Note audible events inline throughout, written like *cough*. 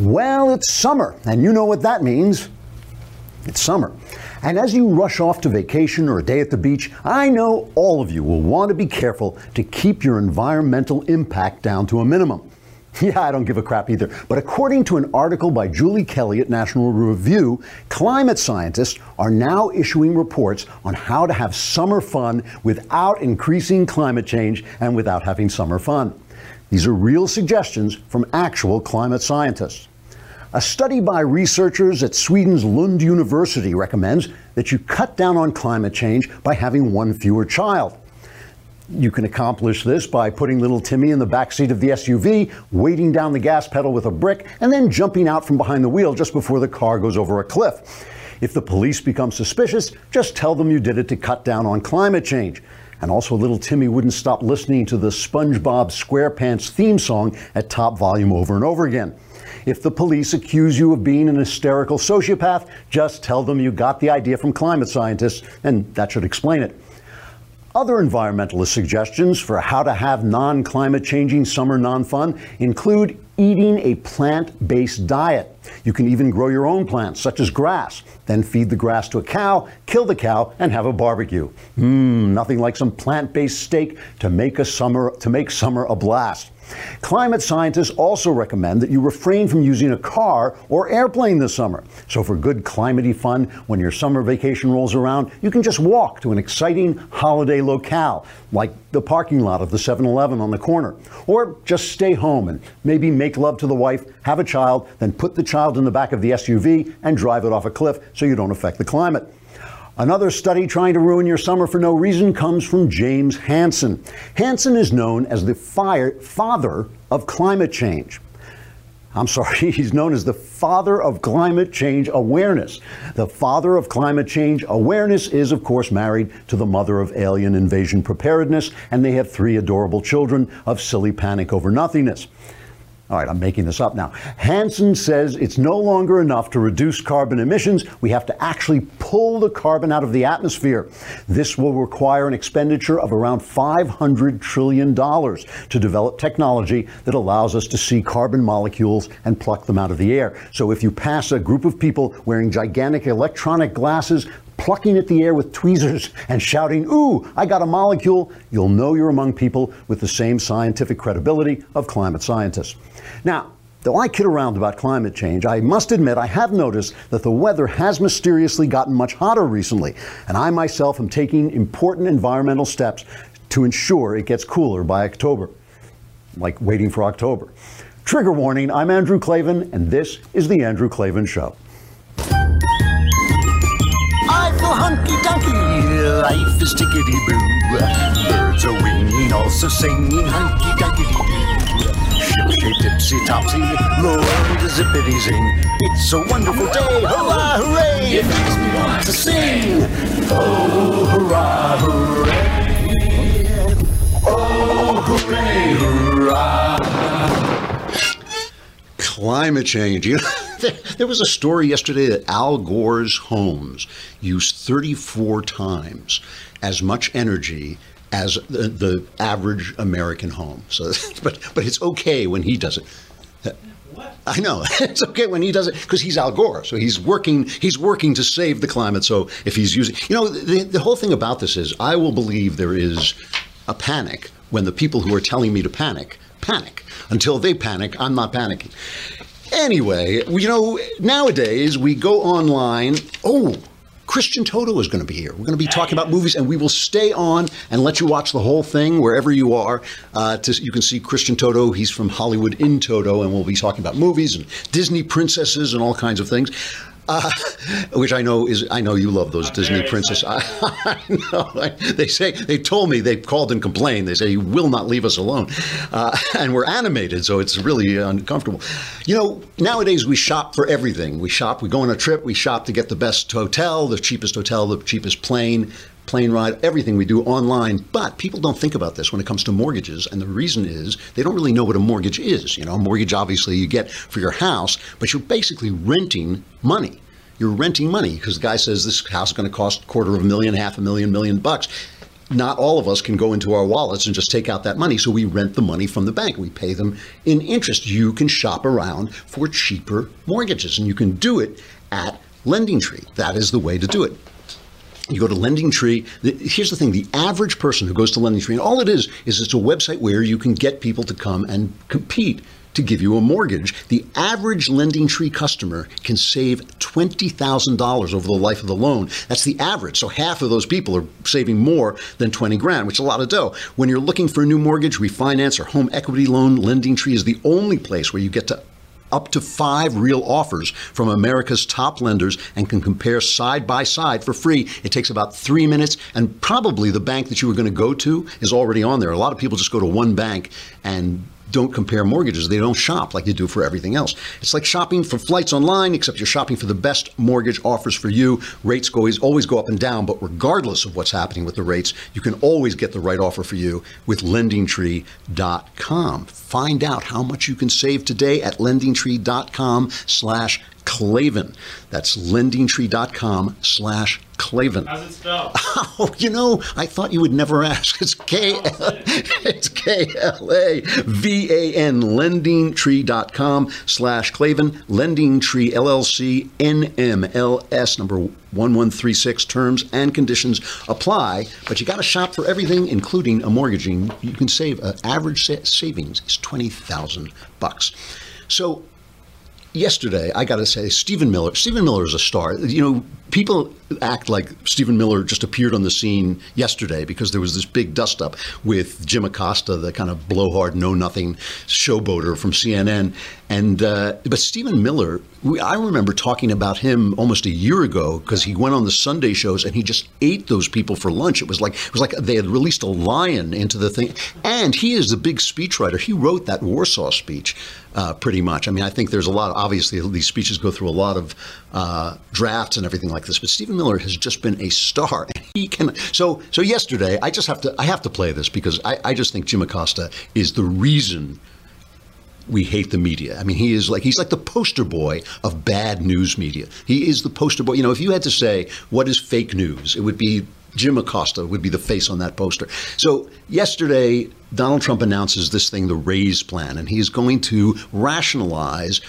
Well, it's summer, and you know what that means. It's summer. And as you rush off to vacation or a day at the beach, I know all of you will want to be careful to keep your environmental impact down to a minimum. *laughs* Yeah, I don't give a crap either. But according to an article by Julie Kelly at National Review, climate scientists are now issuing reports on how to have summer fun without increasing climate change and without having summer fun. These are real suggestions from actual climate scientists. A study by researchers at Sweden's Lund University recommends that you cut down on climate change by having one fewer child. You can accomplish this by putting little Timmy in the back seat of the SUV, weighting down the gas pedal with a brick, and then jumping out from behind the wheel just before the car goes over a cliff. If the police become suspicious, just tell them you did it to cut down on climate change. And also, little Timmy wouldn't stop listening to the SpongeBob SquarePants theme song at top volume over and over again. If the police accuse you of being an hysterical sociopath, just tell them you got the idea from climate scientists, and that should explain it. Other environmentalist suggestions for how to have non climate changing summer non fun include eating a plant based diet. You can even grow your own plants, such as grass, then feed the grass to a cow, kill the cow, and have a barbecue. Mmm, nothing like some plant based steak to make, a summer, to make summer a blast. Climate scientists also recommend that you refrain from using a car or airplane this summer. So, for good climatey fun, when your summer vacation rolls around, you can just walk to an exciting holiday locale, like the parking lot of the 7 Eleven on the corner. Or just stay home and maybe make love to the wife, have a child, then put the child in the back of the SUV and drive it off a cliff so you don't affect the climate. Another study trying to ruin your summer for no reason comes from James Hansen. Hansen is known as the fire, father of climate change. I'm sorry, *laughs* he's known as the father of climate change awareness. The father of climate change awareness is, of course, married to the mother of alien invasion preparedness, and they have three adorable children of silly panic over nothingness. All right, I'm making this up now. Hansen says it's no longer enough to reduce carbon emissions. We have to actually pull the carbon out of the atmosphere. This will require an expenditure of around $500 trillion to develop technology that allows us to see carbon molecules and pluck them out of the air. So if you pass a group of people wearing gigantic electronic glasses, plucking at the air with tweezers and shouting, Ooh, I got a molecule, you'll know you're among people with the same scientific credibility of climate scientists. Now, Though I kid around about climate change, I must admit I have noticed that the weather has mysteriously gotten much hotter recently, and I myself am taking important environmental steps to ensure it gets cooler by October. Like waiting for October. Trigger warning, I'm Andrew Klavan, and this is The Andrew Klavan Show. I feel hunky dunky, life is tickety boo. Birds are winging, also singing hunky dunky Ship tipsy topsy, the world is zippity zing. It's a wonderful day, hurrah, hooray! It makes me want to sing. Oh, hurrah, hooray! Oh, hooray, hurrah! Climate change. You know, *laughs* there was a story yesterday that Al Gore's homes used 34 times as much energy as the, the average American home. So, *laughs* but but it's okay when he does it. I know *laughs* it's okay when he does it because he's Al Gore, so he's working. He's working to save the climate. So if he's using, you know, the, the whole thing about this is, I will believe there is a panic when the people who are telling me to panic panic. Until they panic, I'm not panicking. Anyway, you know, nowadays we go online. Oh, Christian Toto is going to be here. We're going to be talking about movies, and we will stay on and let you watch the whole thing wherever you are. Uh, to, you can see Christian Toto. He's from Hollywood in Toto, and we'll be talking about movies and Disney princesses and all kinds of things. Uh, which I know is I know you love those Disney princesses. *laughs* I, I, know. I, they say they told me they called and complained. They say you will not leave us alone, uh, *laughs* and we're animated, so it's really uncomfortable. You know, nowadays we shop for everything. We shop. We go on a trip. We shop to get the best hotel, the cheapest hotel, the cheapest plane plane ride, everything we do online. But people don't think about this when it comes to mortgages. And the reason is they don't really know what a mortgage is. You know, a mortgage obviously you get for your house, but you're basically renting money. You're renting money because the guy says this house is going to cost a quarter of a million, half a million, million bucks. not all of us can go into our wallets and just take out that money. So we rent the money from the bank. We pay them in interest. You can shop around for cheaper mortgages, and you can do it at Lending Tree. That is the way to do it. You go to Lending Tree. Here's the thing: the average person who goes to Lending Tree, and all it is is it's a website where you can get people to come and compete to give you a mortgage. The average Lending Tree customer can save $20,000 over the life of the loan. That's the average. So half of those people are saving more than 20 grand, which is a lot of dough. When you're looking for a new mortgage, refinance, or home equity loan, Lending Tree is the only place where you get to up to five real offers from America's top lenders and can compare side by side for free. It takes about three minutes, and probably the bank that you were going to go to is already on there. A lot of people just go to one bank and don't compare mortgages. They don't shop like you do for everything else. It's like shopping for flights online, except you're shopping for the best mortgage offers for you. Rates go always, go up and down, but regardless of what's happening with the rates, you can always get the right offer for you with lendingtree.com. Find out how much you can save today at lendingtree.com slash Klavan. That's lendingtree.com slash Klavan. How's it spelled? *laughs* Oh, you know, I thought you would never ask. It's K oh, it's K L A V A N lendingtree.com slash Klavan. Lendingtree LLC NMLS number 1136 terms and conditions apply, but you got to shop for everything including a mortgaging. You can save an average sa- savings is 20,000 bucks. So yesterday, I got to say, Stephen Miller. Stephen Miller is a star. You know, people act like Stephen Miller just appeared on the scene yesterday because there was this big dust up with Jim Acosta, the kind of blowhard, know nothing showboater from CNN. And uh, but Stephen Miller, we, I remember talking about him almost a year ago because he went on the Sunday shows and he just ate those people for lunch. It was like it was like they had released a lion into the thing. And he is a big speechwriter. He wrote that Warsaw speech uh, pretty much. I mean, I think there's a lot. Of, obviously, these speeches go through a lot of uh, drafts and everything like this. But Stephen Miller has just been a star, and *laughs* he can. So, so yesterday, I just have to. I have to play this because I, I just think Jim Acosta is the reason we hate the media. I mean, he is like he's like the poster boy of bad news media. He is the poster boy. You know, if you had to say what is fake news, it would be Jim Acosta would be the face on that poster. So yesterday, Donald Trump announces this thing, the RAISE plan, and he's going to rationalize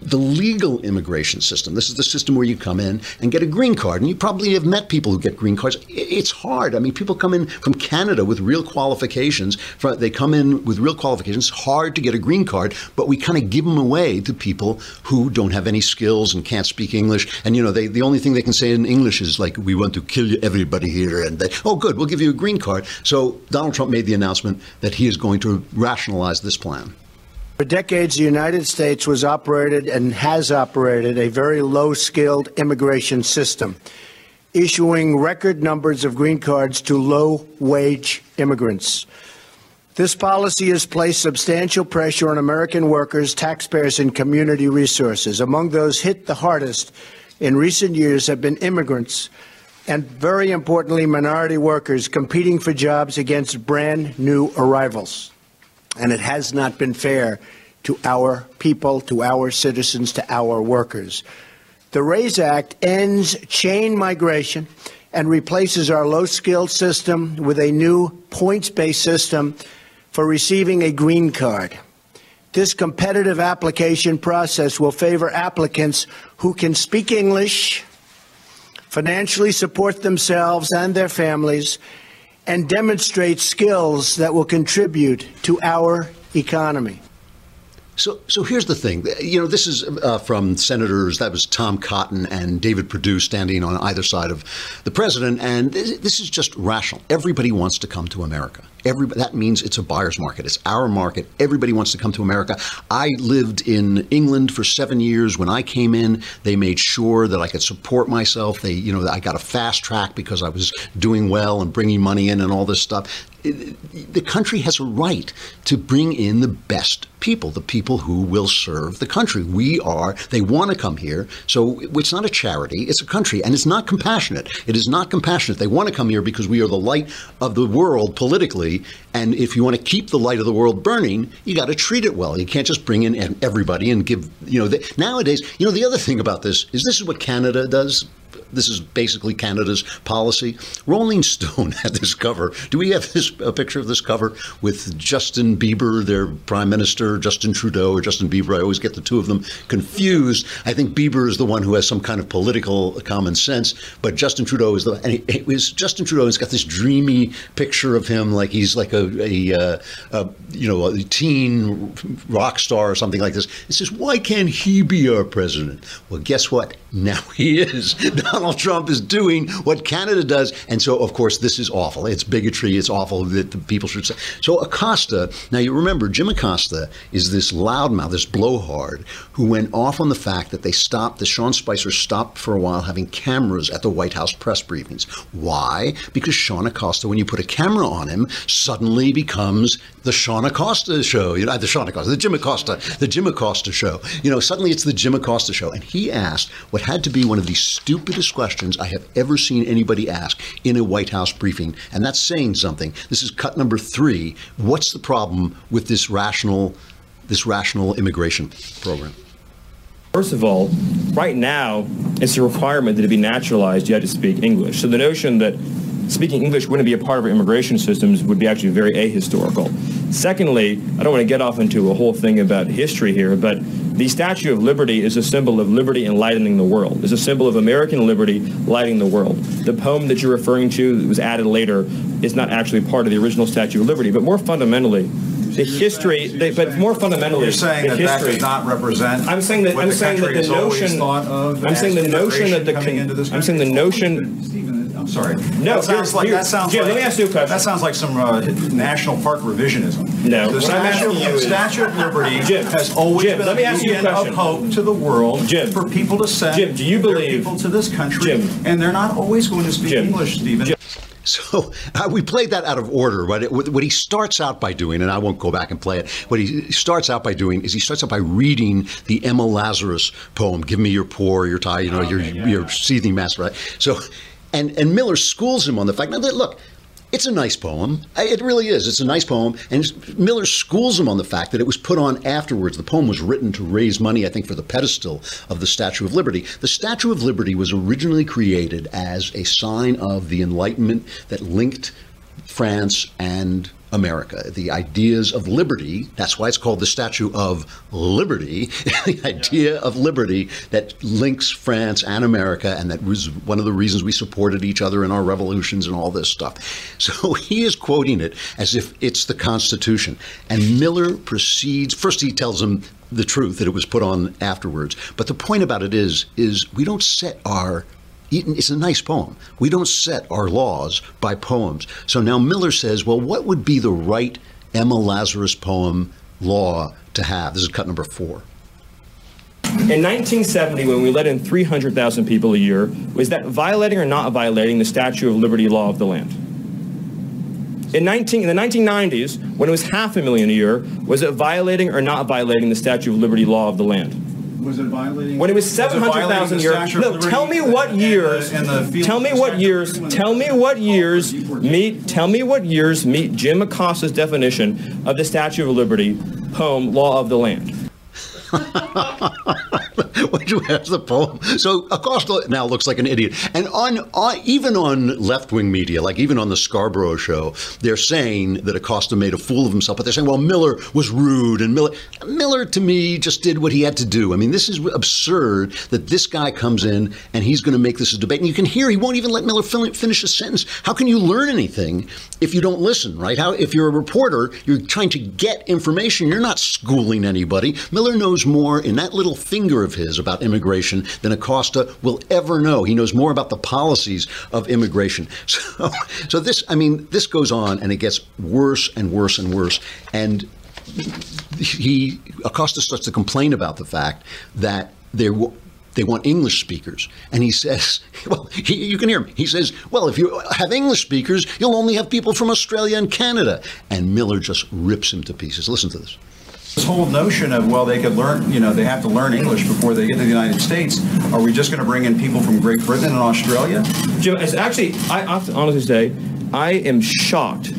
the legal immigration system. This is the system where you come in and get a green card. And you probably have met people who get green cards. It's hard. I mean, people come in from Canada with real qualifications. They come in with real qualifications. It's hard to get a green card, but we kind of give them away to people who don't have any skills and can't speak English. And, you know, they, the only thing they can say in English is like, we want to kill everybody here. And they, oh, good, we'll give you a green card. So Donald Trump made the announcement that he is going to rationalize this plan. For decades, the United States was operated and has operated a very low skilled immigration system, issuing record numbers of green cards to low wage immigrants. This policy has placed substantial pressure on American workers, taxpayers, and community resources. Among those hit the hardest in recent years have been immigrants and, very importantly, minority workers competing for jobs against brand new arrivals and it has not been fair to our people, to our citizens, to our workers. The RAISE Act ends chain migration and replaces our low skilled system with a new points based system for receiving a green card. This competitive application process will favor applicants who can speak English, financially support themselves and their families, and demonstrate skills that will contribute to our economy. So, so here's the thing. You know, this is uh, from senators. That was Tom Cotton and David Perdue standing on either side of the president, and this, this is just rational. Everybody wants to come to America. Every, that means it's a buyer's market. It's our market. Everybody wants to come to America. I lived in England for seven years. When I came in, they made sure that I could support myself. They, you know, I got a fast track because I was doing well and bringing money in and all this stuff. The country has a right to bring in the best people, the people who will serve the country. We are, they want to come here. So it's not a charity, it's a country, and it's not compassionate. It is not compassionate. They want to come here because we are the light of the world politically. And if you want to keep the light of the world burning, you got to treat it well. You can't just bring in everybody and give, you know, the, nowadays, you know, the other thing about this is this is what Canada does this is basically Canada's policy. Rolling Stone *laughs* had this cover. Do we have this a picture of this cover with Justin Bieber, their prime minister, Justin Trudeau or Justin Bieber? I always get the two of them confused. I think Bieber is the one who has some kind of political common sense, but Justin Trudeau is the and it, was Justin Trudeau He's got this dreamy picture of him like he's like a, a, uh, a you know a teen rock star or something like this. It says, why can't he be our president? Well, guess what? Now he is. *laughs* Donald Trump is doing what Canada does, and so of course this is awful. It's bigotry. It's awful that the people should say. So Acosta. Now you remember Jim Acosta is this loudmouth, this blowhard, who went off on the fact that they stopped. The Sean Spicer stopped for a while having cameras at the White House press briefings. Why? Because Sean Acosta, when you put a camera on him, suddenly becomes the Sean Acosta show. You know, the Sean Acosta, the Jim Acosta, the Jim Acosta show. You know, suddenly it's the Jim Acosta show. And he asked what had to be one of the stupidest questions I have ever seen anybody ask in a White House briefing. And that's saying something. This is cut number three. What's the problem with this rational, this rational immigration program? First of all, right now, it's a requirement that to be naturalized, you have to speak English. So the notion that speaking English wouldn't be a part of our immigration systems would be actually very ahistorical. Secondly, I don't want to get off into a whole thing about history here, but the Statue of Liberty is a symbol of liberty enlightening the world. It's a symbol of American liberty lighting the world. The poem that you're referring to that was added later is not actually part of the original Statue of Liberty, but more fundamentally, the history, they, but more fundamentally, You're saying the that that history, does not represent I'm saying that I'm saying that the notion. of I'm saying the notion that the coming into this I'm saying the notion. Stephen, I'm sorry. No, that sounds like that sounds Jim, like let me ask you a question. That sounds like some uh, national park revisionism. No, the Statue, is- Statue of Liberty Jim, has always Jim, been let me a ask you a beacon of hope to the world Jim. for people to send Jim, do you believe- people to this country, Jim. and they're not always going to speak Jim. English, Stephen. Jim. *laughs* So uh, we played that out of order, but it, what he starts out by doing, and I won't go back and play it. What he starts out by doing is he starts out by reading the Emma Lazarus poem, "Give me your poor, your tie, you know, your your seething mass." Right. So, and and Miller schools him on the fact. Now, that- look. It's a nice poem. It really is. It's a nice poem. And Miller schools him on the fact that it was put on afterwards. The poem was written to raise money, I think, for the pedestal of the Statue of Liberty. The Statue of Liberty was originally created as a sign of the Enlightenment that linked France and America. The ideas of liberty, that's why it's called the Statue of Liberty, *laughs* the idea of liberty that links France and America, and that was one of the reasons we supported each other in our revolutions and all this stuff. *laughs* So he is quoting it as if it's the Constitution. And Miller proceeds, first he tells him the truth that it was put on afterwards. But the point about it is, is we don't set our it's a nice poem. We don't set our laws by poems. So now Miller says, well, what would be the right Emma Lazarus poem law to have? This is cut number four. In 1970, when we let in 300,000 people a year, was that violating or not violating the Statue of Liberty law of the land? In, 19, in the 1990s, when it was half a million a year, was it violating or not violating the Statue of Liberty law of the land? Was it violating? When it was was 700,000 years. No, tell me in the- what in the- years. the Tell me what years. Tell me what years meet. Tell me what years meet Jim Acosta's definition of the Statue of Liberty poem "Law of the Land." *laughs* you have the poem. So Acosta now looks like an idiot. And on, on even on left wing media, like even on the Scarborough show, they're saying that Acosta made a fool of himself. But they're saying, well, Miller was rude, and Miller, Miller to me just did what he had to do. I mean, this is absurd that this guy comes in and he's going to make this a debate. And you can hear he won't even let Miller fin- finish a sentence. How can you learn anything if you don't listen, right? How if you're a reporter, you're trying to get information. You're not schooling anybody. Miller knows more in that little finger of his about immigration than Acosta will ever know. He knows more about the policies of immigration. *laughs* So, so this, I mean, this goes on and it gets worse and worse and worse. And he Acosta starts to complain about the fact that there. w- They want English speakers, and he says, *laughs* "Well, he, you can hear him. He says, well, if you have English speakers, you'll only have people from Australia and Canada." And Miller just rips him to pieces. Listen to this. This whole notion of, well, they could learn, you know, they have to learn English before they get to the United States. Are we just going to bring in people from Great Britain and Australia? Jim, it's actually, I honestly say, I am shocked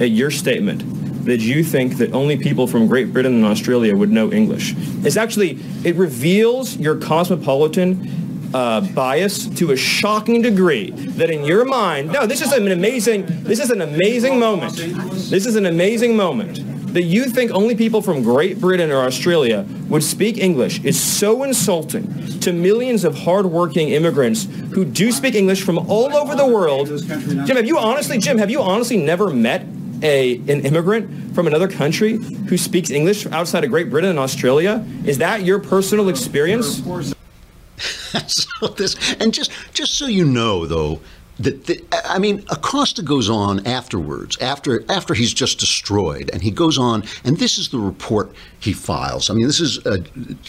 at your statement that you think that only people from Great Britain and Australia would know English. It's actually, it reveals your cosmopolitan uh, bias to a shocking degree that in your mind, no, this is an amazing, this is an amazing moment. This is an amazing moment that you think only people from Great Britain or Australia would speak English is so insulting to millions of hardworking immigrants who do speak English from all over the world. Jim, have you honestly, Jim, have you honestly never met a, an immigrant from another country who speaks English outside of Great Britain and Australia? Is that your personal experience? *laughs* so this, and just just so you know, though, that the, I mean, Acosta goes on afterwards, after after he's just destroyed, and he goes on, and this is the report he files. I mean, this is uh,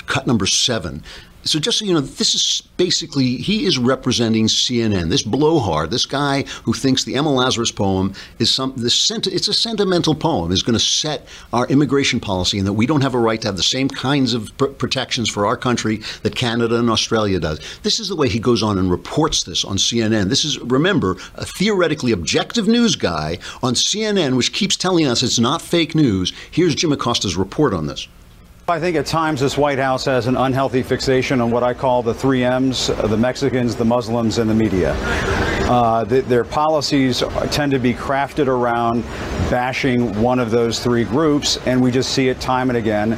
cut number seven. So just so you know, this is basically he is representing CNN. This blowhard, this guy who thinks the Emma Lazarus poem is some this senti- it's a sentimental poem is going to set our immigration policy, and that we don't have a right to have the same kinds of pr- protections for our country that Canada and Australia does. This is the way he goes on and reports this on CNN. This is remember a theoretically objective news guy on CNN, which keeps telling us it's not fake news. Here's Jim Acosta's report on this. I think at times this White House has an unhealthy fixation on what I call the three M's the Mexicans, the Muslims, and the media. Uh, th- their policies tend to be crafted around bashing one of those three groups, and we just see it time and again.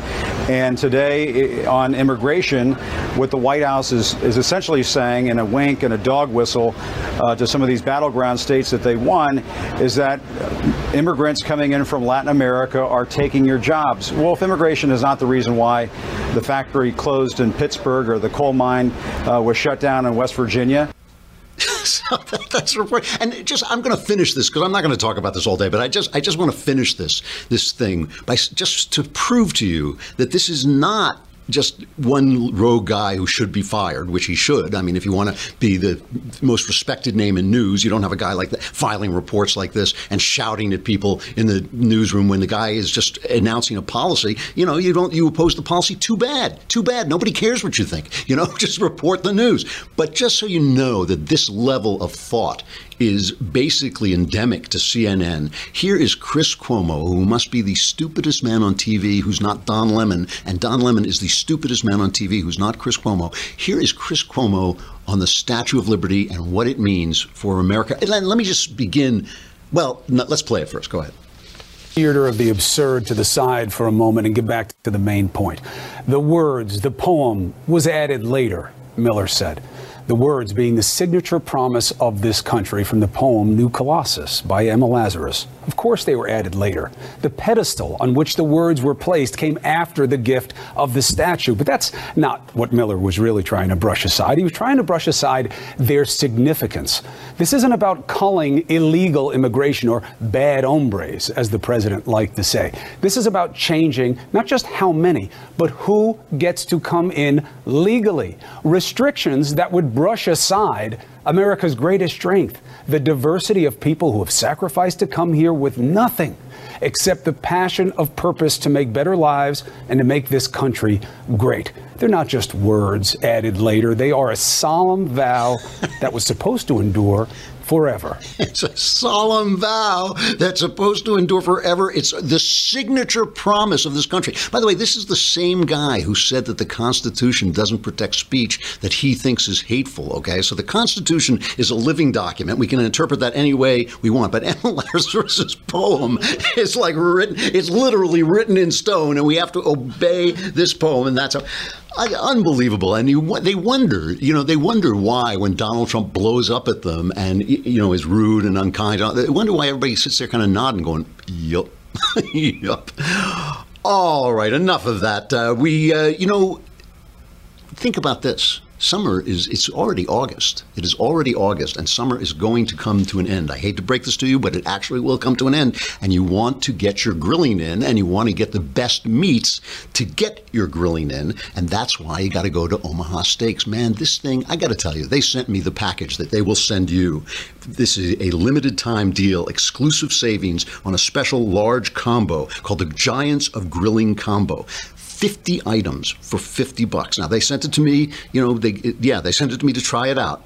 And today, on immigration, what the White House is, is essentially saying in a wink and a dog whistle uh, to some of these battleground states that they won is that immigrants coming in from Latin America are taking your jobs. Well, if immigration is not the reason why the factory closed in Pittsburgh or the coal mine uh, was shut down in West Virginia, *laughs* so that, that's report. And just I'm going to finish this because I'm not going to talk about this all day. But I just I just want to finish this this thing by just to prove to you that this is not just one rogue guy who should be fired, which he should. I mean, if you want to be the most respected name in news, you don't have a guy like that filing reports like this and shouting at people in the newsroom when the guy is just announcing a policy. You know, you don't you oppose the policy. Too bad. Too bad. Nobody cares what you think. You know, *laughs* just report the news. But just so you know that this level of thought is basically endemic to CNN. Here is Chris Cuomo, who must be the stupidest man on TV who's not Don Lemon, and Don Lemon is the stupidest man on TV who's not Chris Cuomo. Here is Chris Cuomo on the Statue of Liberty and what it means for America. And let, me just begin. Well, no, let's play it first. Go ahead. theater of the absurd to the side for a moment and get back to the main point. The words, the poem was added later, Miller said. The words being the signature promise of this country from the poem New Colossus by Emma Lazarus. Of course, they were added later. The pedestal on which the words were placed came after the gift of the statue, but that's not what Miller was really trying to brush aside. He was trying to brush aside their significance. This isn't about culling illegal immigration or bad hombres, as the president liked to say. This is about changing not just how many, but who gets to come in legally. Restrictions that would brush aside America's greatest strength the diversity of people who have sacrificed to come here with nothing except the passion of purpose to make better lives and to make this country great. They're not just words added later, they are a solemn vow that was supposed to endure forever. *laughs* It's a solemn vow that's supposed to endure forever. It's the signature promise of this country. By the way, this is the same guy who said that the Constitution doesn't protect speech that he thinks is hateful. Okay, so the Constitution is a living document. We can interpret that any way we want. But *laughs* Emma Lazarus's poem is like written. It's literally written in stone, and we have to obey this poem, and that's how. I, unbelievable, and you, they wonder, you know, they wonder why when Donald Trump blows up at them and you know is rude and unkind. I wonder why everybody sits there kind of nodding, going, "Yup, *laughs* yup." All right, enough of that. Uh, we, uh, you know, think about this. Summer is, it's already August. It is already August, and summer is going to come to an end. I hate to break this to you, but it actually will come to an end. And you want to get your grilling in, and you want to get the best meats to get your grilling in. And that's why you got to go to Omaha Steaks. Man, this thing, I got to tell you, they sent me the package that they will send you. This is a limited time deal, exclusive savings on a special large combo called the Giants of Grilling Combo. 50 items for 50 bucks. Now they sent it to me, you know, they yeah, they sent it to me to try it out.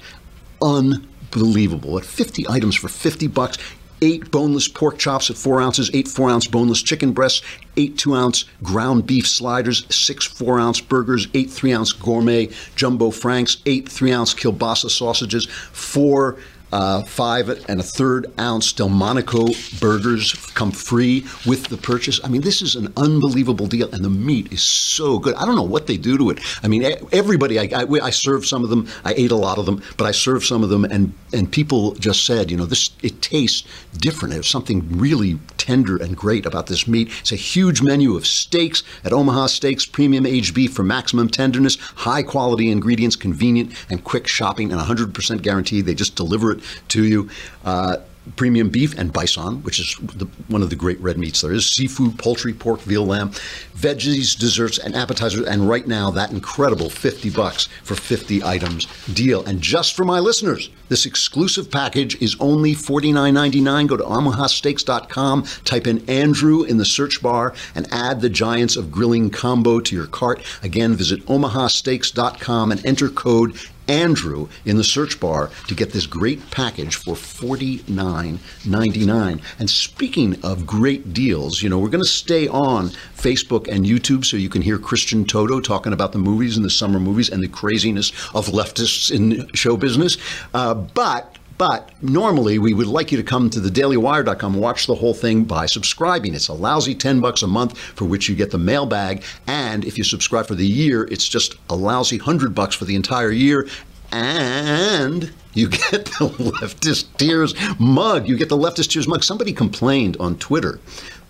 Unbelievable. At 50 items for 50 bucks, eight boneless pork chops at four ounces, eight four ounce boneless chicken breasts, eight two ounce ground beef sliders, six four ounce burgers, eight three ounce gourmet jumbo franks, eight three ounce kielbasa sausages, four uh, five and a third ounce Delmonico burgers come free with the purchase. I mean, this is an unbelievable deal, and the meat is so good. I don't know what they do to it. I mean, everybody. I, I, I served some of them. I ate a lot of them, but I served some of them, and and people just said, you know, this it tastes different. There's something really tender and great about this meat. It's a huge menu of steaks at Omaha Steaks, premium aged beef for maximum tenderness, high quality ingredients, convenient and quick shopping, and 100% guaranteed. They just deliver it to you. Uh, premium beef and bison, which is the, one of the great red meats there is, seafood, poultry, pork, veal, lamb, veggies, desserts, and appetizers. And right now, that incredible 50 bucks for 50 items deal. And just for my listeners, this exclusive package is only $49.99. Go to omahasteaks.com, type in Andrew in the search bar, and add the Giants of Grilling combo to your cart. Again, visit omahasteaks.com and enter code Andrew in the search bar to get this great package for $49.99. And speaking of great deals, you know, we're going to stay on Facebook and YouTube so you can hear Christian Toto talking about the movies and the summer movies and the craziness of leftists in show business. Uh, but but normally, we would like you to come to thedailywire.com and watch the whole thing by subscribing. It's a lousy 10 bucks a month for which you get the mailbag. And if you subscribe for the year, it's just a lousy 100 bucks for the entire year. And you get *laughs* the leftist tears mug. You get the leftist tears mug. Somebody complained on Twitter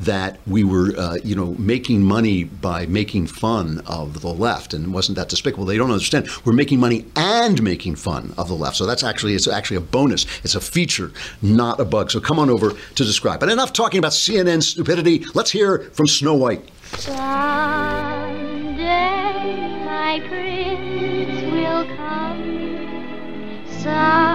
that we were, uh, you know, making money by making fun of the left, and wasn't that despicable? They don't understand. We're making money and making fun of the left. So that's actually it's actually a bonus. It's a feature, not a bug. So come on over to describe. But enough talking about CNN stupidity. Let's hear from Snow White. Someday my prince will come. Someday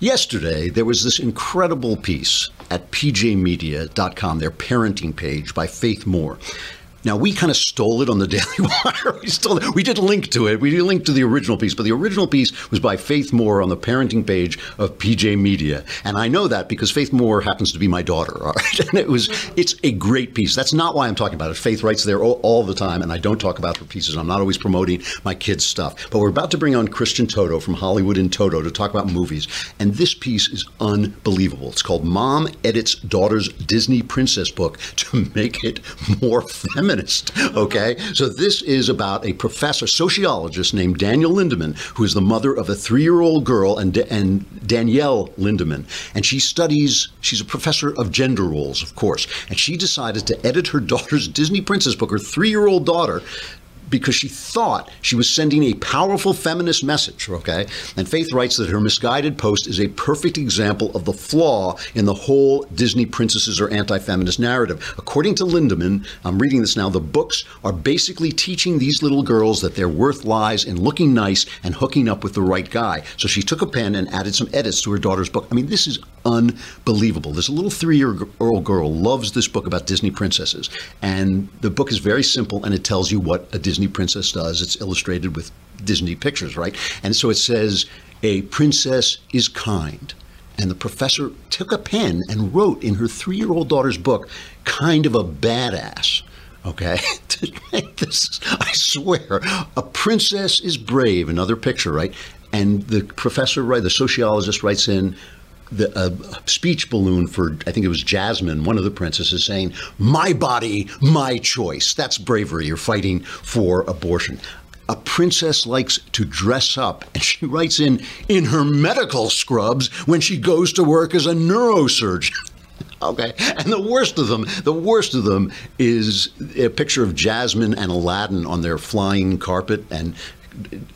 yesterday there was this incredible piece at pjmedia.com, their parenting page by Faith Moore. Now we kind of stole it on the *laughs* Daily Wire. We stole it. We did link to it. We did link to the original piece, but the original piece was by Faith Moore on the parenting page of PJ Media, and I know that because Faith Moore happens to be my daughter. All right, *laughs* and it was it's a great piece. That's not why I'm talking about it. Faith writes there all, all the time, and I don't talk about her pieces. I'm not always promoting my kids' stuff, but we're about to bring on Christian Toto from Hollywood in Toto to talk about movies, and this piece is unbelievable. It's called "Mom Edits Daughter's Disney Princess Book to *laughs* Make It More Feminist." Okay, so this is about a professor, sociologist named Daniel Lindemann, who is the mother of a three-year-old girl, and, and Danielle Lindemann, and she studies. She's a professor of gender roles, of course, and she decided to edit her *laughs* daughter's Disney princess book. Her three-year-old daughter because she thought she was sending a powerful feminist message, okay? And Faith writes that her misguided post is a perfect example of the flaw in the whole Disney princesses or anti feminist narrative. According to Lindemann, I'm reading this now, the books are basically teaching these little girls that their worth lies in looking nice and hooking up with the right guy. So she took a pen and added some edits to her daughter's book. I mean, this is unbelievable. This little three year old girl loves this book about Disney princesses. And the book is very simple and it tells you what a Disney princess does. It's illustrated with Disney pictures, right? And so it says, a princess is kind. And the professor took a pen and wrote in her three year old daughter's book, kind of a badass. Okay, *laughs* this, I swear, a princess is brave. Another picture, right? And the professor, right, the sociologist writes in, the a speech balloon for I think it was Jasmine, one of the princesses, saying, "My body, my choice." That's bravery. You're fighting for abortion. A princess likes to dress up, and she *laughs* writes in in her medical scrubs when she goes to work as a neurosurgeon. *laughs* Okay, and the worst of them, the worst of them is a picture of Jasmine and Aladdin on their flying carpet, and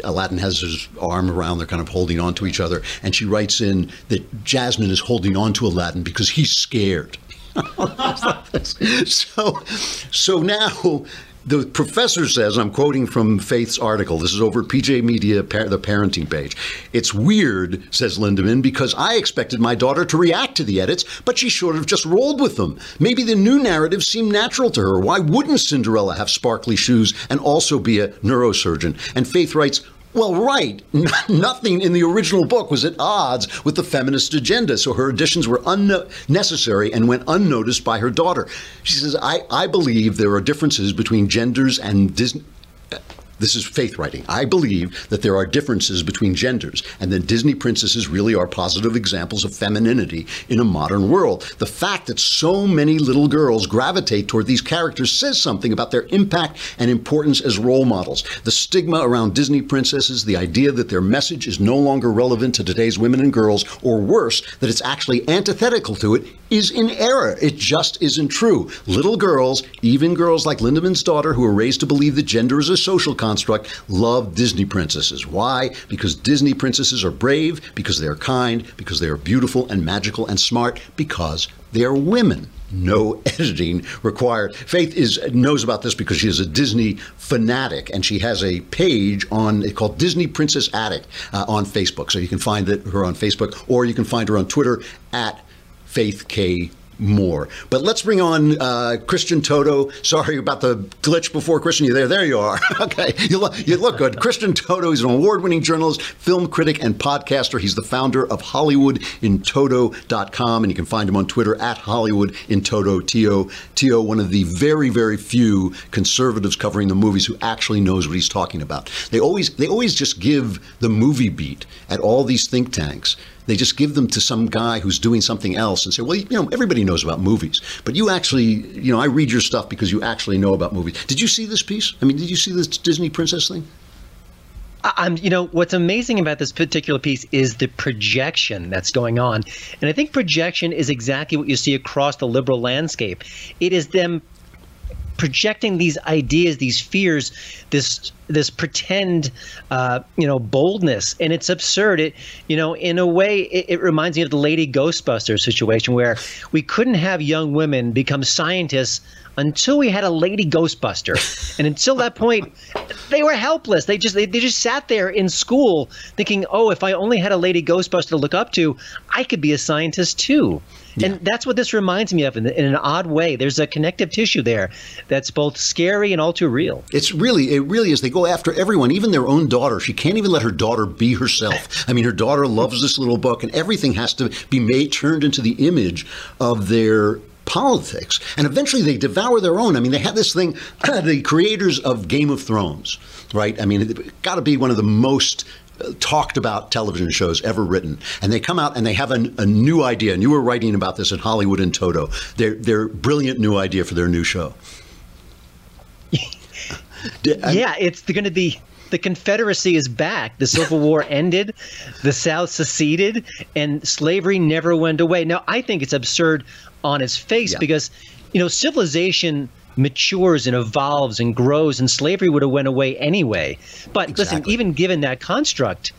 Aladdin has his arm around, they're kind of holding on to each other, and she writes in that Jasmine is holding on to Aladdin because he's scared. *laughs* so, so now the professor says, I'm quoting from Faith's article. This is over PJ Media, the parenting page. It's weird, says Lindemann, because I expected my daughter to react to the edits, but she sort of just rolled with them. Maybe the new narrative seemed natural to her. Why wouldn't Cinderella have sparkly shoes and also be a neurosurgeon? And Faith writes, well, right. *laughs* Nothing in the original book was at odds with the feminist agenda, so her additions were unnecessary and went unnoticed by her daughter. She says, I, I believe there are differences between genders and Disney. This is faith writing. I believe that there are differences between genders and that Disney princesses really are positive examples of femininity in a modern world. The fact that so many little girls gravitate toward these characters says something about their impact and importance as role models. The stigma around Disney princesses, the idea that their message is no longer relevant to today's women and girls, or worse, that it's actually antithetical to it, is in error. It just isn't true. Little girls, even girls like Lindemann's daughter, who are raised to believe that gender is a social construct, love Disney princesses. Why? Because Disney princesses are brave, because they are kind, because they are beautiful and magical and smart, because they are women. No *laughs* editing required. Faith is knows about this because she is a Disney fanatic, and she has a page on it's called Disney Princess Addict uh, on Facebook. So you can find her on Facebook, or you can find her on Twitter at Faith K. Moore. But let's bring on uh, Christian Toto. Sorry about the glitch before Christian. You there? There you are. *laughs* okay, you look, you look good. Christian Toto is an award-winning journalist, film critic, and podcaster. He's the founder of HollywoodInToto.com, and you can find him on Twitter at HollywoodInToto. T-O, T-O, one of the very, very few conservatives covering the movies who actually knows what he's talking about. They always, they always just give the movie beat at all these think tanks they just give them to some guy who's doing something else and say, well, you know, everybody knows about movies, but you actually, you know, I read your stuff because you actually know about movies. Did you see this piece? I mean, did you see this Disney princess thing? I'm, you know, what's amazing about this particular piece is the projection that's going on. And I think projection is exactly what you see across the liberal landscape. It is them projecting these ideas, these fears, this this pretend, uh, you know, boldness, and it's absurd. It, you know, in a way, it, it reminds me of the Lady Ghostbuster situation where we couldn't have young women become scientists until we had a lady ghostbuster and until that point they were helpless they just they, they just sat there in school thinking oh if i only had a lady ghostbuster to look up to i could be a scientist too and that's what this reminds me of in, in an odd way there's a connective tissue there that's both scary and all too real It's really, it really is. They go after everyone, even their own daughter. She can't even let her daughter be herself. *laughs* I mean, her daughter loves this little book, and everything has to be made turned into the image of their politics. And eventually they devour their own. I mean, they have this thing, *clears throat* the creators of Game of Thrones, right? I mean, it's got to be one of the most uh, talked about television shows ever written and they come out and they have a, a new idea and you were writing about this in Hollywood in Toto their, their brilliant new idea for their new show *laughs* yeah, it's going to be the Confederacy is back. The Civil War *laughs* ended, the South seceded, and slavery never went away. Now, I think it's absurd on its face Yeah. because, you know, civilization matures and evolves and grows, and slavery would have went away anyway. But listen, even given that construct,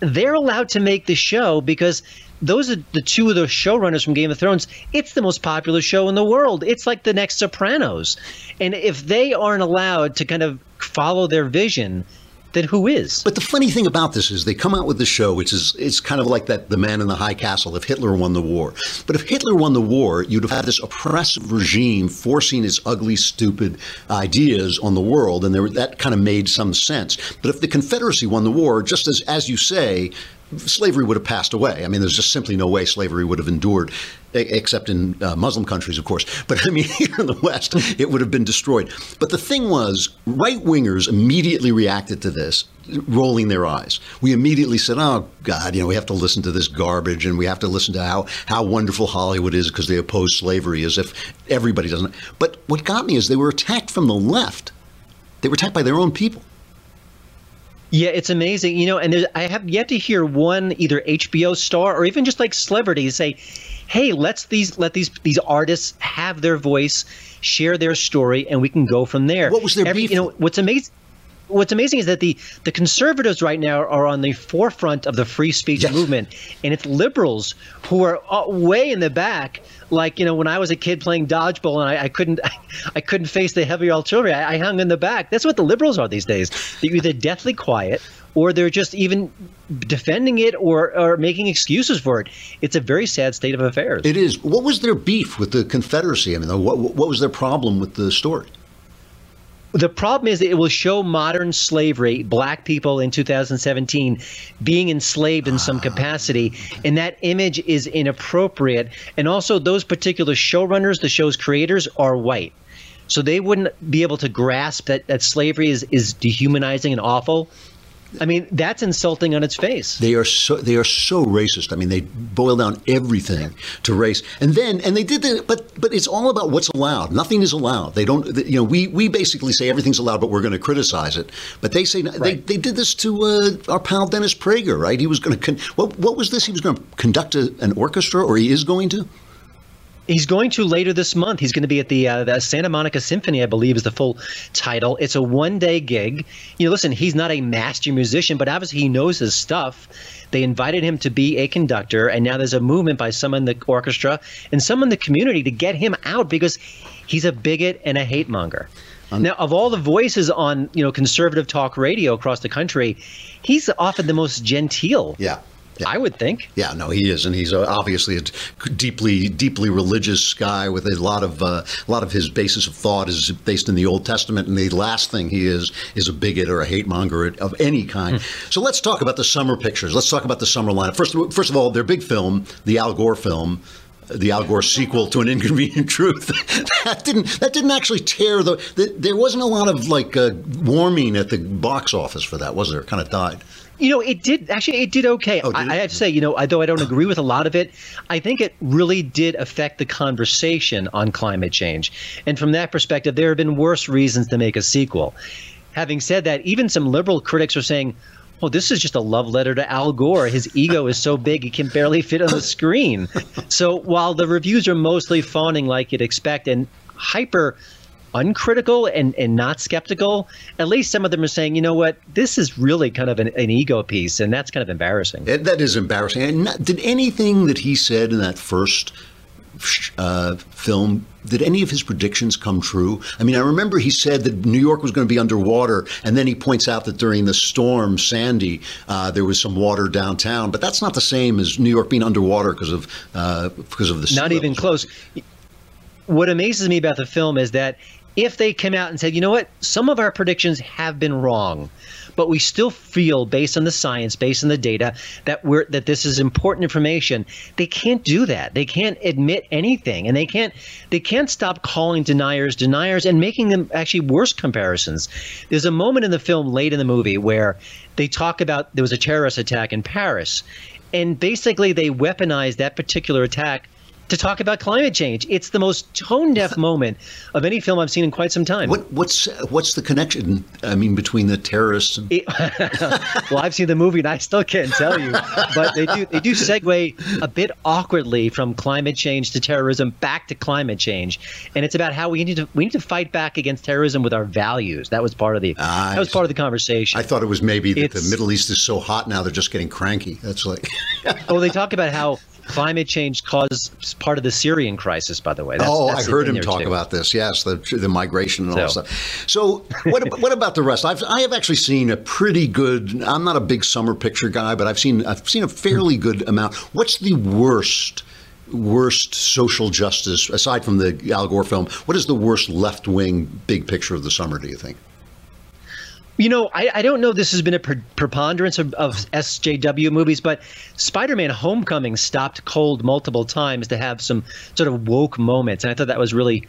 they're allowed to make the show because those are the two of the showrunners from Game of Thrones. It's the most popular show in the world. It's like the next Sopranos. And if they aren't allowed to kind of follow their vision, then who is? But the funny thing about this is they come out with the show, which is it's kind of like that the man in the high castle if Hitler won the war. But if Hitler won the war, you'd have had this oppressive regime forcing its ugly, stupid ideas on the world, and there, that kind of made some sense. But if the Confederacy won the war, just as as you say, slavery would have passed away. I mean, there's just simply no way slavery would have endured, except in uh, Muslim countries, of course. *laughs* But I mean, here in the West, it would have been destroyed. But the thing was, right wingers immediately reacted to this, rolling their eyes. We immediately said, "Oh God, you know, we have to listen to this garbage, and we have to listen to how how wonderful Hollywood is because they oppose slavery, as if everybody doesn't." But what got me is they were attacked from the left. They were attacked by their own people. Yeah, it's amazing. You know, and there's, I have yet to hear one either HBO star or even just like celebrities say, "Hey, let's these let these these artists have their voice, share their story, and we can go from there." What was their Every, beef? You know, what's amazing? What's amazing is that the the conservatives right now are on the forefront of the free speech Yes. movement, and it's liberals who are uh, way in the back. Like you know, when I was a kid playing dodgeball and I, I couldn't, *laughs* I, couldn't face the heavy artillery. I, I hung in the back. That's what the liberals are these days. They're either deathly quiet or they're just even defending it or or making excuses for it. It's a very sad state of affairs. It is. What was their beef with the Confederacy? I mean, what, what was their problem with the story? The problem is that it will show modern slavery, black people in 2017 being enslaved in some capacity, and that image is inappropriate. And also, those particular showrunners, the show's creators, are white. So they wouldn't be able to grasp that, that slavery is, is dehumanizing and awful. I mean, that's insulting on its face. They are so they are so racist. I mean, they boil down everything to race, and then and they did the but but it's all about what's allowed. Nothing is allowed. They don't. You know, we we basically say everything's allowed, but we're going to criticize it. But they say they, they did this to uh, our pal Dennis Prager, right? He was going to con- what what was this? He was going to conduct a, an orchestra, or he is going to. He's going to later this month. He's going to be at the, uh, the Santa Monica Symphony, I believe, is the full title. It's a one-day gig. You know, listen, he's not a master musician, but obviously he knows his stuff. They invited him to be a conductor, and now there's a movement by some in the orchestra and some in the community to get him out because he's a bigot and a hate monger. now, of all the voices on you know conservative talk radio across the country, he's often the most genteel. Yeah. Yeah. I would think. Yeah, no, he is, and he's uh, obviously a deeply, deeply religious guy with a lot of, uh, a lot of his basis of thought is based in the Old Testament, and the last thing he is is a bigot or a hate monger of any kind. So let's talk about the summer pictures. Let's talk about the summer lineup. First, first of all, their big film, the Al Gore film. The Al Gore sequel to an inconvenient *laughs* truth that didn't that didn't actually tear the, the there wasn't a lot of like uh, warming at the box office for that was there? It kind of died. You know, it did actually. It did okay. Oh, did I. I have to say, you know, although I don't agree with a lot of it, I think it really did affect the conversation on climate change. And from that perspective, there have been worse reasons to make a sequel. Having said that, even some liberal critics are saying, "Well, this is just a love letter to Al Gore. His ego is so big he can barely fit on the screen." So while the reviews are mostly fawning like you'd expect and hyper uncritical and, and not skeptical, at least some of them are saying, you know what, this is really kind of an, an ego piece, and that's kind of embarrassing. It, that is embarrassing. And not, did anything that he said in that first uh, film, did any of his predictions come true? I mean, I remember he said that New York was going to be underwater, and then he points out that during the storm Sandy, uh, there was some water downtown. But that's not the same as New York being underwater because of uh, because of the not even close. What amazes me about the film is that if they came out and said, you know what, some of our predictions have been wrong, but we still feel, based on the science, based on the data, that we're that this is important information. They can't do that. They can't admit anything, and they can't they can't stop calling deniers deniers and making them actually worse comparisons. There's a moment in the film late in the movie where they talk about there was a terrorist attack in Paris, and basically they weaponized that particular attack to talk about climate change. It's the most tone deaf moment of any film I've seen in quite some time. What what's what's the connection? I mean, between the terrorists and It- *laughs* well, I've seen the movie and I still can't tell you, but they do they do segue a bit awkwardly from climate change to terrorism back to climate change, and it's about how we need to we need to fight back against terrorism with our values. That was part of the Ah, that was I part of the conversation. I thought it was maybe that the Middle East is so hot now they're just getting cranky. That's like. *laughs* oh, they talk about how climate change caused part of the Syrian crisis. By the way, that's, oh, that's I heard him talk too. about this. Yes, the the migration and all that stuff. So, what what about the rest? I've I have actually seen a pretty good. I'm not a big summer picture guy, but I've seen I've seen a fairly good amount. What's the worst? Worst social justice aside from the Al Gore film. What is the worst left wing big picture of the summer? Do you think? You know, I, I don't know. This has been a pre- preponderance of, of SJW movies, but Spider-Man: Homecoming stopped cold multiple times to have some sort of woke moments, and I thought that was really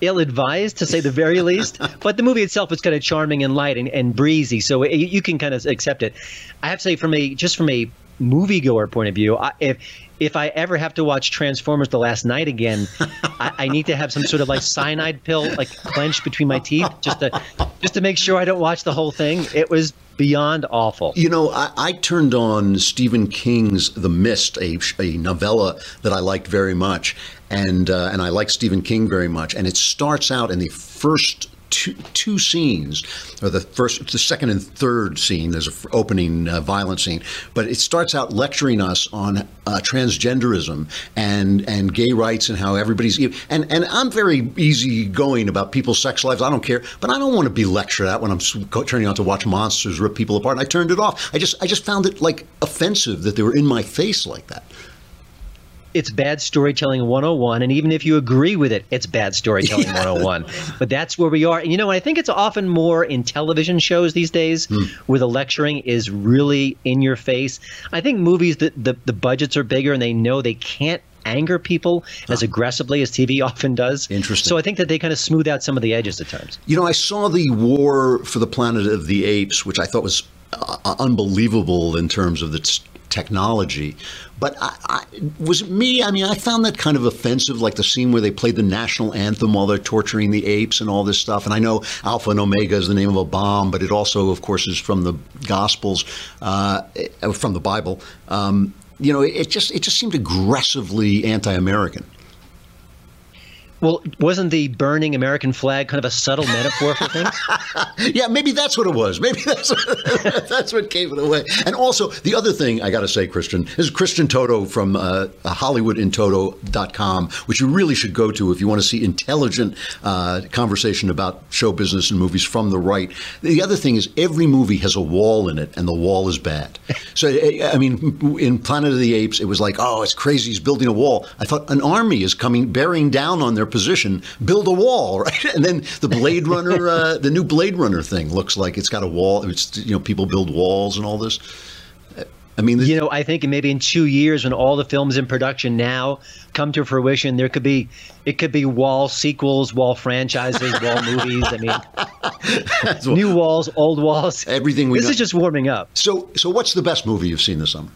ill-advised to say the very *laughs* least. but the movie itself was kind of charming and light and, and breezy, so you, you can kind of accept it. I have to say, from a just from a moviegoer point of view, I, if if I ever have to watch Transformers: The Last Knight again, I, I need to have some sort of like cyanide pill like clenched between my teeth just to just to make sure I don't watch the whole thing. It was beyond awful. You know, I, I turned on Stephen King's The Mist, a, a novella that I liked very much, and uh, and I like Stephen King very much. And it starts out in the first two, two scenes, or the first, the second and third scene. There's an opening uh, violent scene, but it starts out lecturing us on uh, transgenderism and and gay rights and how everybody's and and I'm very easygoing about people's sex lives. I don't care, but I don't want to be lectured at when I'm turning on to watch monsters rip people apart. And I turned it off. I just I just found it like offensive that they were in my face like that. It's bad storytelling 101 and even if you agree with it it's bad storytelling *laughs* 101 but that's where we are. And you know i think it's often more in television shows these days where the lecturing is really in your face. I think movies that the, the budgets are bigger and they know they can't anger people as aggressively as tv *laughs* often does. Interesting. so i think that they kind of smooth out some of the edges at times. You know, I saw the War for the Planet of the Apes, which I thought was uh, unbelievable in terms of its technology. But I, I, was it me? I mean, I found that kind of offensive, like the scene where they played the national anthem while they're torturing the apes and all this stuff. And I know Alpha and Omega is the name of a bomb, but it also, of course, is from the Gospels, uh, from the Bible. Um, you know, it just it just seemed aggressively anti-American. Well wasn't the burning american flag kind of a subtle metaphor for things *laughs* Yeah, maybe that's what it was. Maybe that's what, *laughs* that's what gave it away. And also, the other thing I got to say, Christian, is Christian Toto from uh, HollywoodInToto.com, which you really should go to if you want to see intelligent uh, conversation about show business and movies from the right. The other thing is, every movie has a wall in it, and the wall is bad. *laughs* So, I I mean, in Planet of the Apes, it was like, oh, it's crazy, he's building a wall. I thought an army is coming, bearing down on their position, build a wall, *laughs* right? And then the Blade Runner, uh, the new Blade Runner thing looks like it's got a wall. It's you know people build walls and all this. I mean, you know, I think maybe in two years, when all the films in production now come to fruition, there could be it could be wall sequels, wall franchises, wall *laughs* movies. I mean, *laughs* new walls, old walls. Everything we This know- is just warming up. so so what's the best movie you've seen this summer?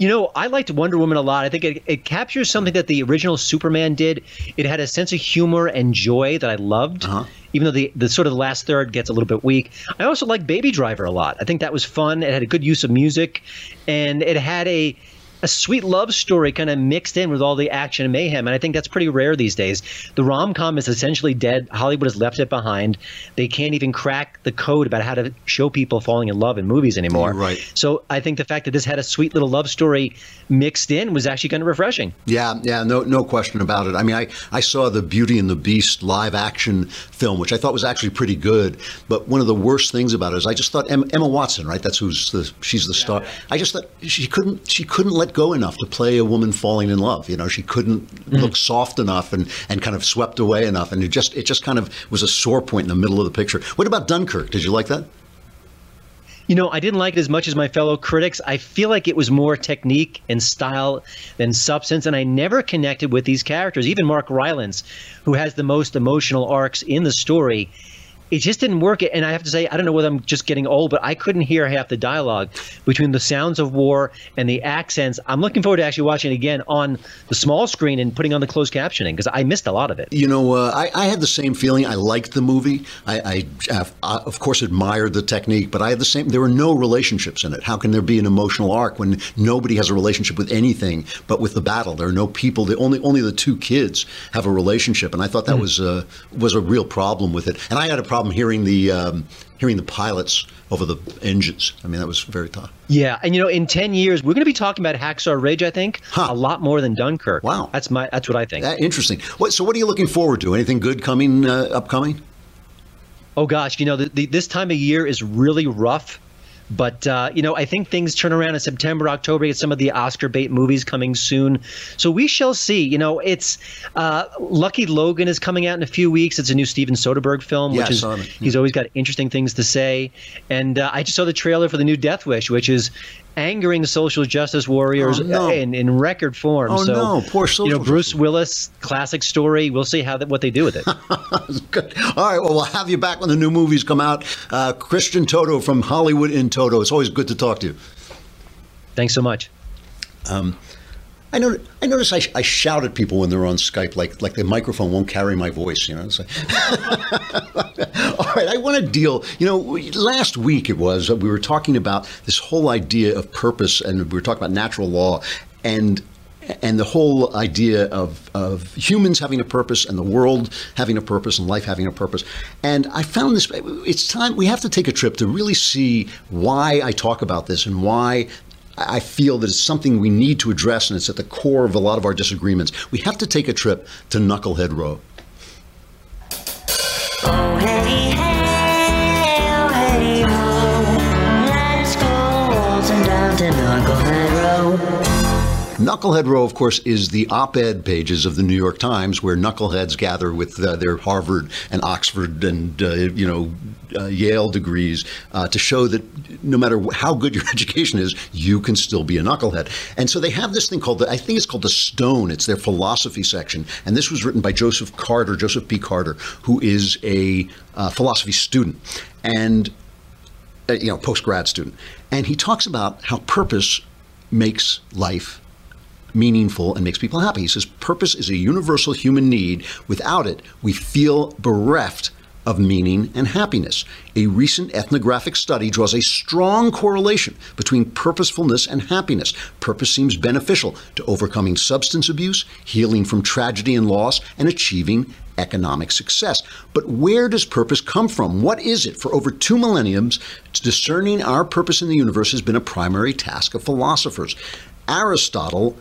You know, I liked Wonder Woman a lot. I think it, it captures something that the original Superman did. It had a sense of humor and joy that I loved, uh-huh. even though the, the sort of the last third gets a little bit weak. I also like Baby Driver a lot. I think that was fun. It had a good use of music, and it had a a sweet love story kind of mixed in with all the action and mayhem. And I think that's pretty rare these days. The rom com is essentially dead. Hollywood has left it behind. They can't even crack the code about how to show people falling in love in movies anymore. Right. So I think the fact that this had a sweet little love story mixed in was actually kind of refreshing. Yeah, yeah, no, no question about it. I mean, I, I saw the Beauty and the Beast live action film, which I thought was actually pretty good. But one of the worst things about it is I just thought Emma, Emma Watson, right? That's who's the she's the star. I just thought she couldn't she couldn't let go enough to play a woman falling in love. You know, she couldn't mm-hmm. look soft enough and, and kind of swept away enough, and it just it just kind of was a sore point in the middle of the picture. What about Dunkirk? Did you like that? You know, I didn't like it as much as my fellow critics. I feel like it was more technique and style than substance, and I never connected with these characters. Even Mark Rylance, who has the most emotional arcs in the story, it just didn't work. And I have to say, I don't know whether I'm just getting old, but I couldn't hear half the dialogue between the sounds of war and the accents. I'm looking forward to actually watching it again on the small screen and putting on the closed captioning because I missed a lot of it. You know, uh, I, I had the same feeling. I liked the movie. I, I, have, I, of course, admired the technique, but I had the same. There were no relationships in it. How can there be an emotional arc when nobody has a relationship with anything but with the battle? There are no people. The only only the two kids have a relationship, and I thought that was uh, was a real problem with it. And I had a problem hearing the um, hearing the pilots over the engines. I mean, that was very tough. Yeah, and you know, in ten years, we're going to be talking about Hacksaw Ridge. I think a lot more than Dunkirk. Wow, that's my that's what I think. Uh, interesting. What, so, what are you looking forward to? Anything good coming uh, upcoming? Oh gosh, you know, the, the, this time of year is really rough. But uh, you know, I think things turn around in September, October. Get some of the Oscar bait movies coming soon, so we shall see. You know, it's uh, Lucky Logan is coming out in a few weeks. It's a new Steven Soderbergh film, Yeah, which is he's always got interesting things to say. And uh, I just saw the trailer for the new Death Wish, which is angering social justice warriors Oh, no. in, in record form. Oh, so, no. Poor social You know, Bruce Willis, classic story. We'll see how that, what they do with it. *laughs* Good. All right. Well, we'll have you back when the new movies come out. Uh, Christian Toto from Hollywood in Toto. It's always good to talk to you. Thanks so much. Um, I know. I notice I, I shout at people when they're on Skype, like like the microphone won't carry my voice. You know. Like- *laughs* All right. I want to deal. You know, last week it was we were talking about this whole idea of purpose, and we were talking about natural law, and and the whole idea of, of humans having a purpose and the world having a purpose and life having a purpose. And I found this, it's time, we have to take a trip to really see why I talk about this and why I feel that it's something we need to address and it's at the core of a lot of our disagreements. We have to take a trip to Knucklehead Row. Oh, hey, hey, Knucklehead Row, of course, is the op ed pages of the New York Times where knuckleheads gather with uh, their Harvard and Oxford and, uh, you know, uh, Yale degrees uh, to show that no matter how good your *laughs* education is, you can still be a knucklehead. And so they have this thing called, the, I think it's called the Stone. It's their philosophy section. And this was written by Joseph Carter, Joseph P. Carter, who is a uh, philosophy student. And uh, you know, post grad student, and he talks about how purpose makes life meaningful and makes people happy. He says purpose is a universal human need. Without it, we feel bereft of meaning and happiness. A recent ethnographic study draws a strong correlation between purposefulness and happiness. Purpose seems beneficial to overcoming substance abuse, healing from tragedy and loss, and achieving economic success. But where does purpose come from? What is it? For over two millenniums, discerning our purpose in the universe has been a primary task of philosophers. Aristotle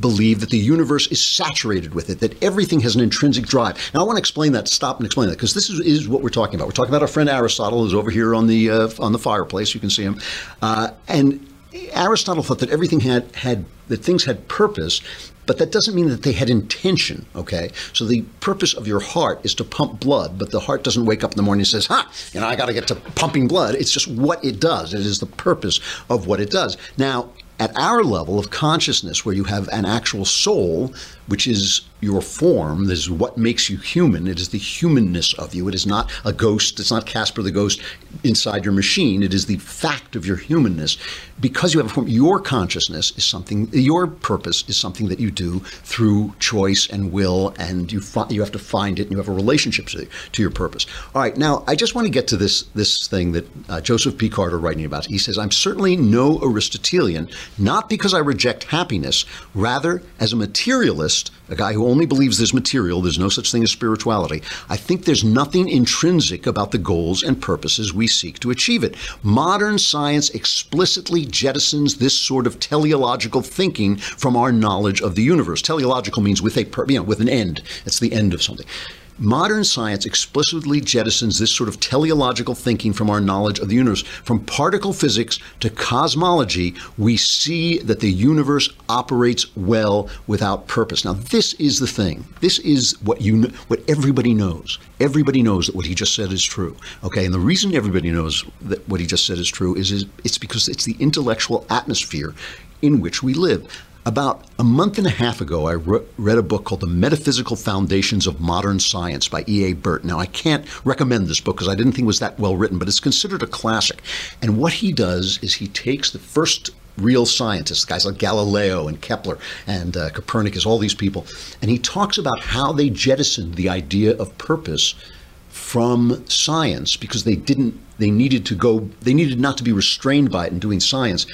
believe that the universe is saturated with it, that everything has an intrinsic drive. Now, I want to explain that, stop and explain that, because this is, is what we're talking about. We're talking about our friend Aristotle, who's over here on the uh, on the fireplace. You can see him, uh, and Aristotle thought that everything had had that things had purpose. But that doesn't mean that they had intention, okay? So the purpose of your heart is to pump blood, but the heart doesn't wake up in the morning and says, ha, you know, I got to get to pumping blood. It's just what it does. It is the purpose of what it does. Now, at our level of consciousness, where you have an actual soul, which is your form, this is what makes you human. It is the humanness of you. It is not a ghost. It's not Casper the ghost inside your machine. It is the fact of your humanness. Because you have a form, your consciousness is something. Your purpose is something that you do through choice and will, and you fi- you have to find it, and you have a relationship to, to your purpose. All right, now I just want to get to this this thing that uh, Joseph P. Carter writing about. He says, "I'm certainly no Aristotelian, not because I reject happiness, rather as a materialist." A guy who only believes there's material, there's no such thing as spirituality. I think there's nothing intrinsic about the goals and purposes we seek to achieve it. Modern science explicitly jettisons this sort of teleological thinking from our knowledge of the universe. Teleological means with a you know, with an end. It's the end of something. Modern science explicitly jettisons this sort of teleological thinking from our knowledge of the universe. From particle physics to cosmology, we see that the universe operates well without purpose. Now, this is the thing. This is what you what everybody knows. Everybody knows that what he just said is true. Okay, and the reason everybody knows that what he just said is true is, is it's because it's the intellectual atmosphere in which we live. About a month and a half ago, I re- read a book called The Metaphysical Foundations of Modern Science by E.A. Burtt. Now, I can't recommend this book because I didn't think it was that well written, but it's considered a classic. And what he does is he takes the first real scientists, guys like Galileo and Kepler and uh, Copernicus, all these people, and he talks about how they jettisoned the idea of purpose from science because they didn't they needed to go they needed not to be restrained by it in doing science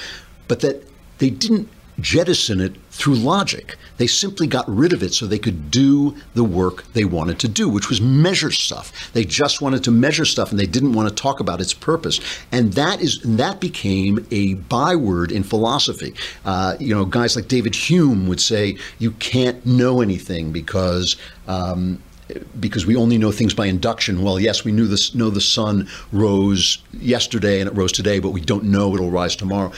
but that they didn't jettison it through logic they simply got rid of it so they could do the work they wanted to do which was measure stuff they just wanted to measure stuff and they didn't want to talk about its purpose and that is that became a byword in philosophy uh, you know guys like david hume would say you can't know anything because um, because we only know things by induction. Well, yes, we knew this, know the sun rose yesterday and it rose today, but we don't know it'll rise tomorrow.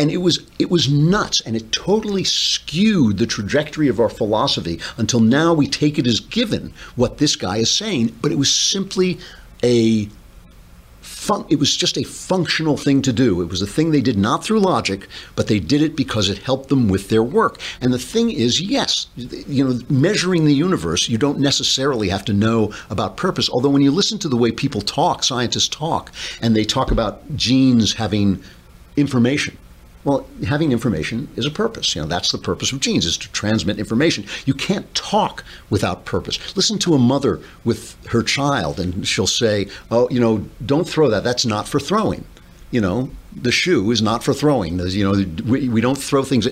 And it was it was nuts, and it totally skewed the trajectory of our philosophy until now we take it as given what this guy is saying, but it was simply a fun- it was just a functional thing to do. It was a thing they did not through logic, but they did it because it helped them with their work. And the thing is, yes, you know, measuring the universe, you don't necessarily have to know about purpose. Although when you listen to the way people talk, scientists talk, and they talk about genes having information. Well, having information is a purpose. You know, that's the purpose of genes is to transmit information. You can't talk without purpose. Listen to a mother with her child and she'll say, "Oh, you know, don't throw that. That's not for throwing." You know, the shoe is not for throwing. You know, we, we don't throw things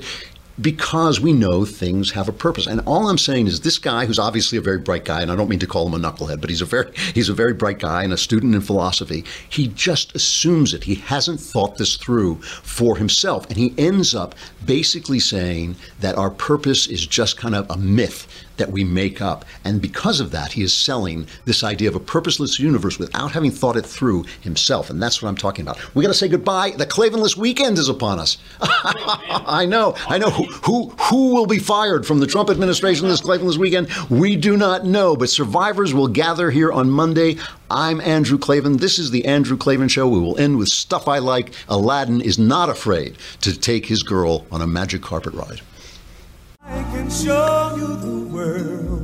because we know things have a purpose. And all I'm saying is this guy, who's obviously a very bright guy, and I don't mean to call him a knucklehead, but he's a very *laughs* he's a very bright guy and a student in philosophy. He just assumes it. He hasn't thought this through for himself, and he ends up basically saying that our purpose is just kind of a myth that we make up. And because of that, he is selling this idea of a purposeless universe without having thought it through himself. And that's what I'm talking about. We got to say goodbye. The Klavanless weekend is upon us. *laughs* I know. I know. Who, who, who will be fired from the Trump administration this Klavanless weekend? We do not know. But survivors will gather here on Monday. I'm Andrew Klavan. This is the Andrew Klavan Show. We will end with stuff I like. Aladdin is not afraid to take his girl on a magic carpet ride. I can show you the world,